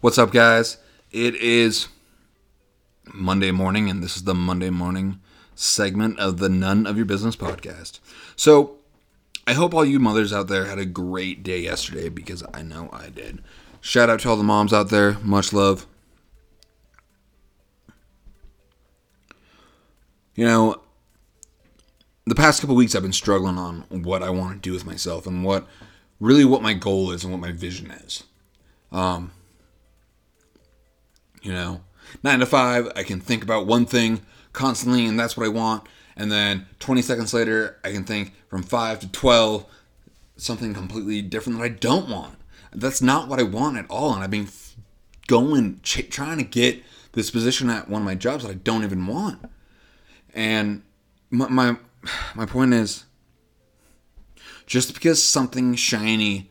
What's up, guys? It is Monday morning, and this is the Monday morning segment of the None of Your Business podcast. So, I hope all you mothers out there had a great day yesterday because I know I did. Shout out to all the moms out there. Much love. You know, the past couple weeks I've been struggling on what I want to do with myself and what really what my goal is and what my vision is. Um, you know, nine to five, I can think about one thing constantly, and that's what I want. And then 20 seconds later, I can think from five to 12, something completely different that I don't want. That's not what I want at all. And I've been going, ch- trying to get this position at one of my jobs that I don't even want. And my, my, my point is just because something shiny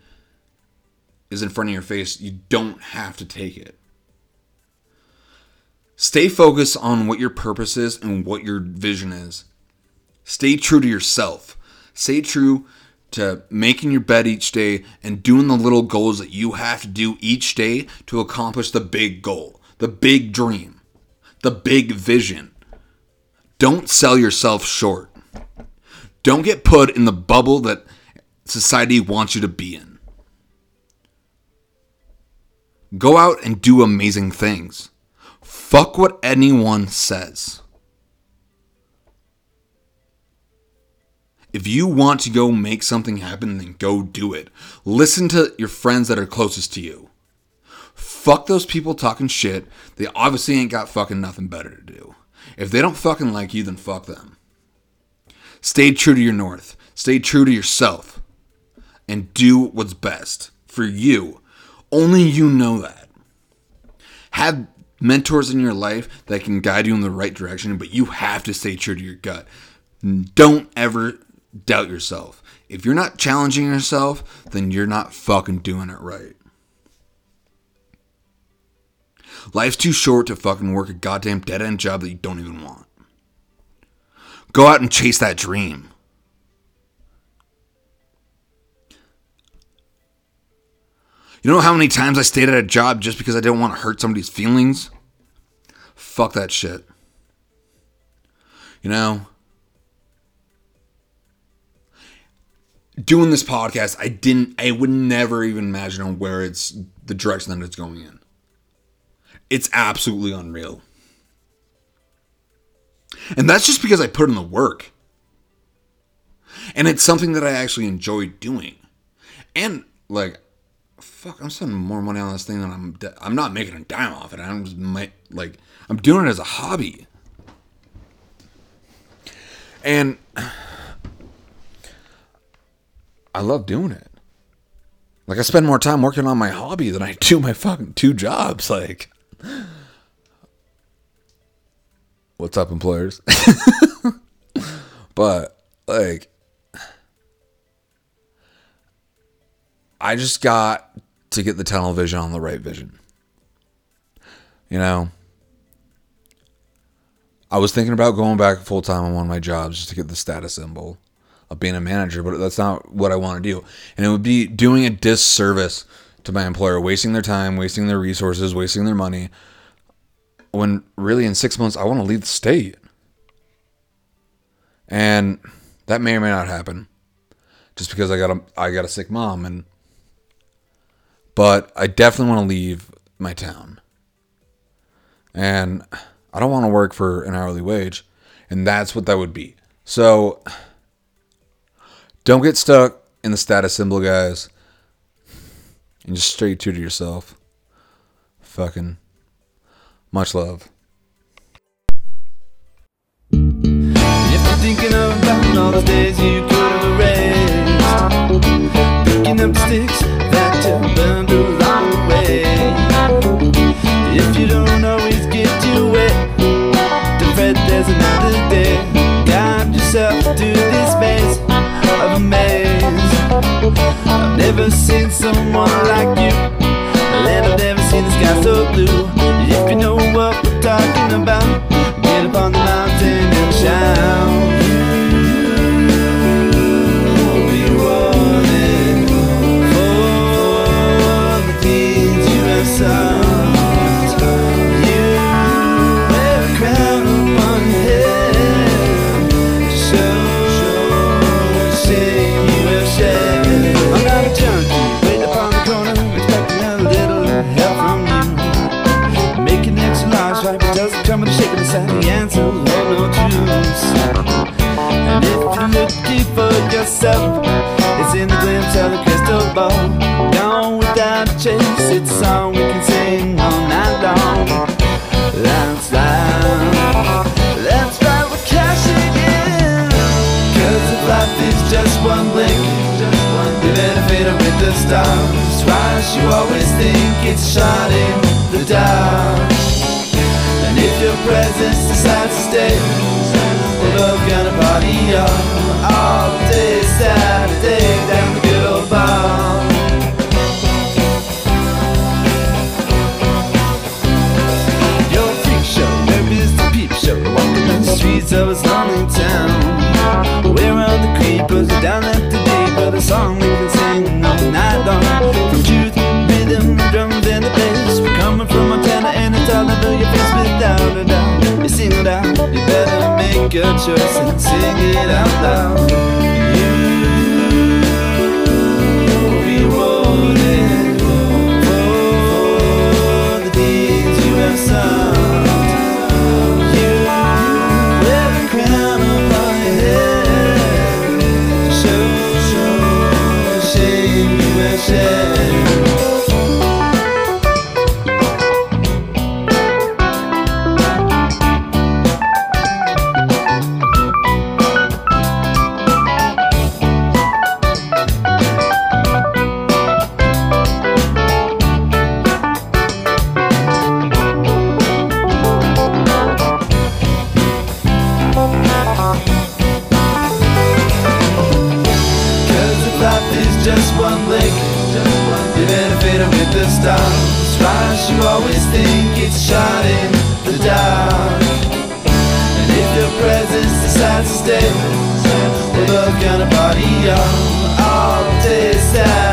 is in front of your face, you don't have to take it. Stay focused on what your purpose is and what your vision is. Stay true to yourself. Stay true to making your bed each day and doing the little goals that you have to do each day to accomplish the big goal, the big dream, the big vision. Don't sell yourself short. Don't get put in the bubble that society wants you to be in. Go out and do amazing things. Fuck what anyone says. If you want to go make something happen, then go do it. Listen to your friends that are closest to you. Fuck those people talking shit. They obviously ain't got fucking nothing better to do. If they don't fucking like you, then fuck them. Stay true to your north. Stay true to yourself. And do what's best for you. Only you know that. Have mentors in your life that can guide you in the right direction, but you have to stay true to your gut. Don't ever doubt yourself. If you're not challenging yourself, then you're not fucking doing it right. Life's too short to fucking work a goddamn dead end job that you don't even want. Go out and chase that dream. You know how many times I stayed at a job just because I didn't want to hurt somebody's feelings? Fuck that shit. You know? Doing this podcast, I didn't I would never even imagine on where it's the direction that it's going in. It's absolutely unreal. And that's just because I put in the work. And it's something that I actually enjoy doing. And like fuck, I'm spending more money on this thing than I'm. I'm not making a dime off it. I'm just like, I'm doing it as a hobby, and I love doing it. Like I spend more time working on my hobby than I do my fucking two jobs. Like, what's up, employers? but like, I just got to get the tunnel vision on the right vision. You know, I was thinking about going back full time on one of my jobs just to get the status symbol of being a manager, but that's not what I want to do. And it would be doing a disservice to my employer, wasting their time, wasting their resources, wasting their money. When really in six months, I want to leave the state. And that may or may not happen just because I got a I got a sick mom and but I definitely want to leave my town. And I don't want to work for an hourly wage. And that's what that would be. So don't get stuck in the status symbol, guys. And just stay true to yourself. Fucking much love. Thinking about all the days you could have erased, picking up sticks burned if you don't always get way, don't fret, there's another day. Guide yourself to this maze of a maze. I've never seen someone like ball. Gone without a chase, it's a song we can sing all night long. That's right, that's right, we're cashing in. Cause if life is just one blink, you better fade it with the stars. Twice you always think it's shot in the dark. And if your presence decides to stay, we're both gonna party on all day Saturday down at the deep of the song we can sing all night long? From truth, rhythm, drums and the bass. We're coming from Montana and it's all over your face without a doubt. You sing it out, you better make a choice and sing it out loud. You'll Shining the dark. And if your presence decides to stay, we're gonna party on all day. Sad.